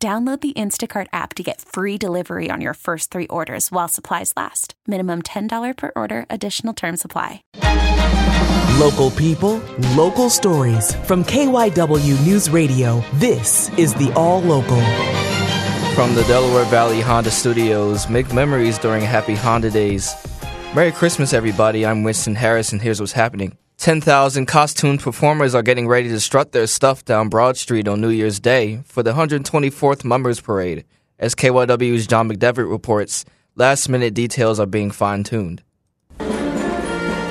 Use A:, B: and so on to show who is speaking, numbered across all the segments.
A: Download the Instacart app to get free delivery on your first three orders while supplies last. Minimum $10 per order, additional term supply.
B: Local people, local stories. From KYW News Radio, this is the All Local.
C: From the Delaware Valley Honda Studios, make memories during Happy Honda Days. Merry Christmas, everybody. I'm Winston Harris, and here's what's happening. 10,000 costumed performers are getting ready to strut their stuff down Broad Street on New Year's Day for the 124th Mummers Parade. As KYW's John McDevitt reports, last minute details are being fine tuned.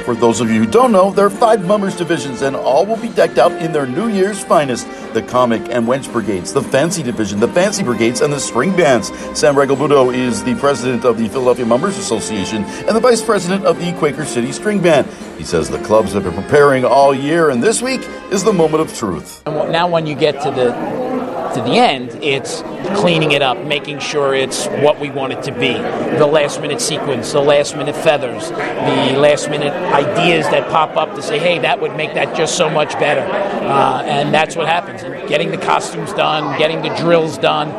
D: For those of you who don't know, there are five Mummers divisions, and all will be decked out in their New Year's finest the Comic and Wench Brigades, the Fancy Division, the Fancy Brigades, and the String Bands. Sam Regalbuto is the president of the Philadelphia Mummers Association and the vice president of the Quaker City String Band. He says the clubs have been preparing all year, and this week is the moment of truth.
E: Now, when you get to the to the end, it's cleaning it up, making sure it's what we want it to be. The last minute sequence, the last minute feathers, the last minute ideas that pop up to say, hey, that would make that just so much better. Uh, and that's what happens. And getting the costumes done, getting the drills done,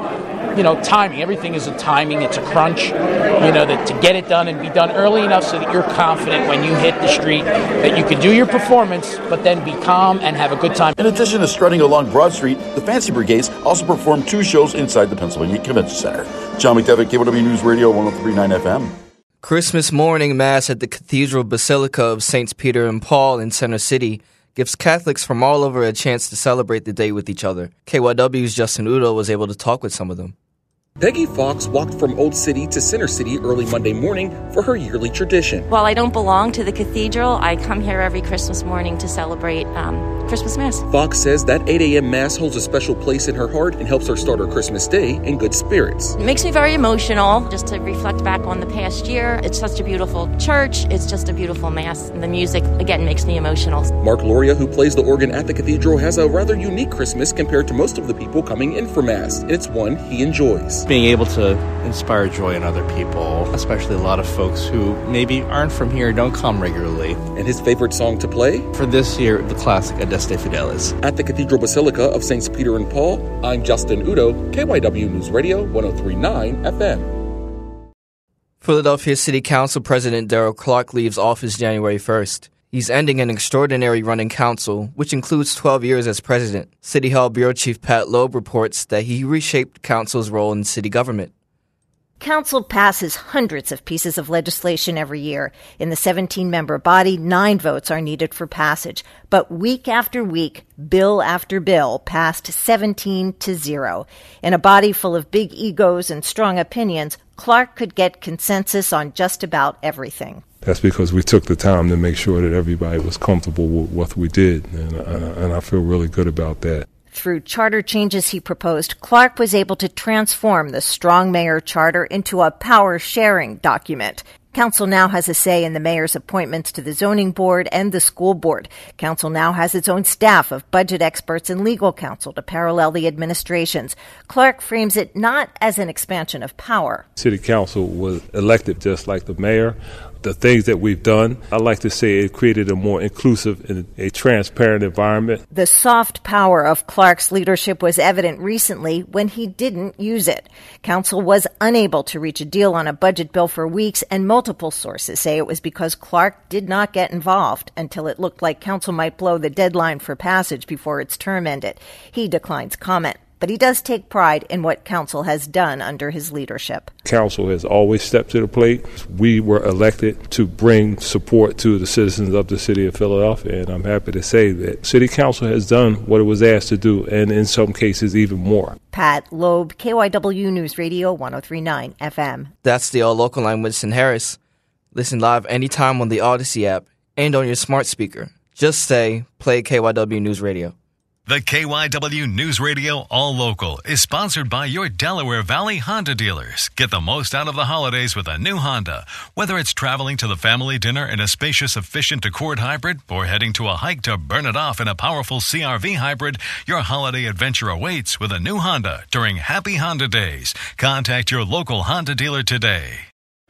E: you know, timing. Everything is a timing. It's a crunch. You know that to get it done and be done early enough so that you're confident when you hit the street that you can do your performance, but then be calm and have a good time.
D: In addition to strutting along Broad Street, the Fancy Brigades also performed two shows inside the Pennsylvania Convention Center. John McDevitt, KYW News Radio, 103.9 FM.
C: Christmas morning mass at the Cathedral Basilica of Saints Peter and Paul in Center City gives Catholics from all over a chance to celebrate the day with each other. KYW's Justin Udo was able to talk with some of them.
F: Peggy Fox walked from Old City to Center City early Monday morning for her yearly tradition.
G: While I don't belong to the cathedral, I come here every Christmas morning to celebrate um, Christmas Mass.
F: Fox says that 8 a.m. Mass holds a special place in her heart and helps her start her Christmas day in good spirits.
G: It makes me very emotional just to reflect back on the past year. It's such a beautiful church, it's just a beautiful Mass, and the music, again, makes me emotional.
F: Mark Loria, who plays the organ at the cathedral, has a rather unique Christmas compared to most of the people coming in for Mass, and it's one he enjoys
H: being able to inspire joy in other people, especially a lot of folks who maybe aren't from here, don't come regularly.
F: And his favorite song to play?
H: For this year, the classic Adeste Fideles.
F: At the Cathedral Basilica of Saints Peter and Paul, I'm Justin Udo, KYW News Radio 1039 FM.
C: Philadelphia City Council President Darrell Clarke leaves office January 1st. He's ending an extraordinary running council, which includes 12 years as president. City Hall Bureau Chief Pat Loeb reports that he reshaped council's role in city government.
I: Council passes hundreds of pieces of legislation every year. In the 17 member body, nine votes are needed for passage. But week after week, bill after bill passed 17 to 0. In a body full of big egos and strong opinions, Clarke could get consensus on just about everything.
J: That's because we took the time to make sure that everybody was comfortable with what we did, and, uh, and I feel really good about that.
I: Through charter changes he proposed, Clarke was able to transform the strong mayor charter into a power sharing document. Council now has a say in the mayor's appointments to the zoning board and the school board. Council now has its own staff of budget experts and legal counsel to parallel the administrations. Clarke frames it not as an expansion of power.
J: City council was elected just like the mayor the things that we've done. I like to say it created a more inclusive and a transparent environment.
I: The soft power of Clarke's leadership was evident recently when he didn't use it. Council was unable to reach a deal on a budget bill for weeks, and multiple sources say it was because Clarke did not get involved until it looked like Council might blow the deadline for passage before its term ended. He declines comment but he does take pride in what council has done under his leadership.
J: Council has always stepped to the plate. We were elected to bring support to the citizens of the city of Philadelphia, and I'm happy to say that city council has done what it was asked to do, and in some cases, even more.
I: Pat Loeb, KYW News Radio 1039 FM.
C: That's the All Local line, Winston Harris. Listen live anytime on the Audacy app and on your smart speaker. Just say, play KYW News Radio.
K: The KYW News Radio All Local is sponsored by your Delaware Valley Honda dealers. Get the most out of the holidays with a new Honda. Whether it's traveling to the family dinner in a spacious, efficient Accord hybrid or heading to a hike to burn it off in a powerful CRV hybrid, your holiday adventure awaits with a new Honda during Happy Honda Days. Contact your local Honda dealer today.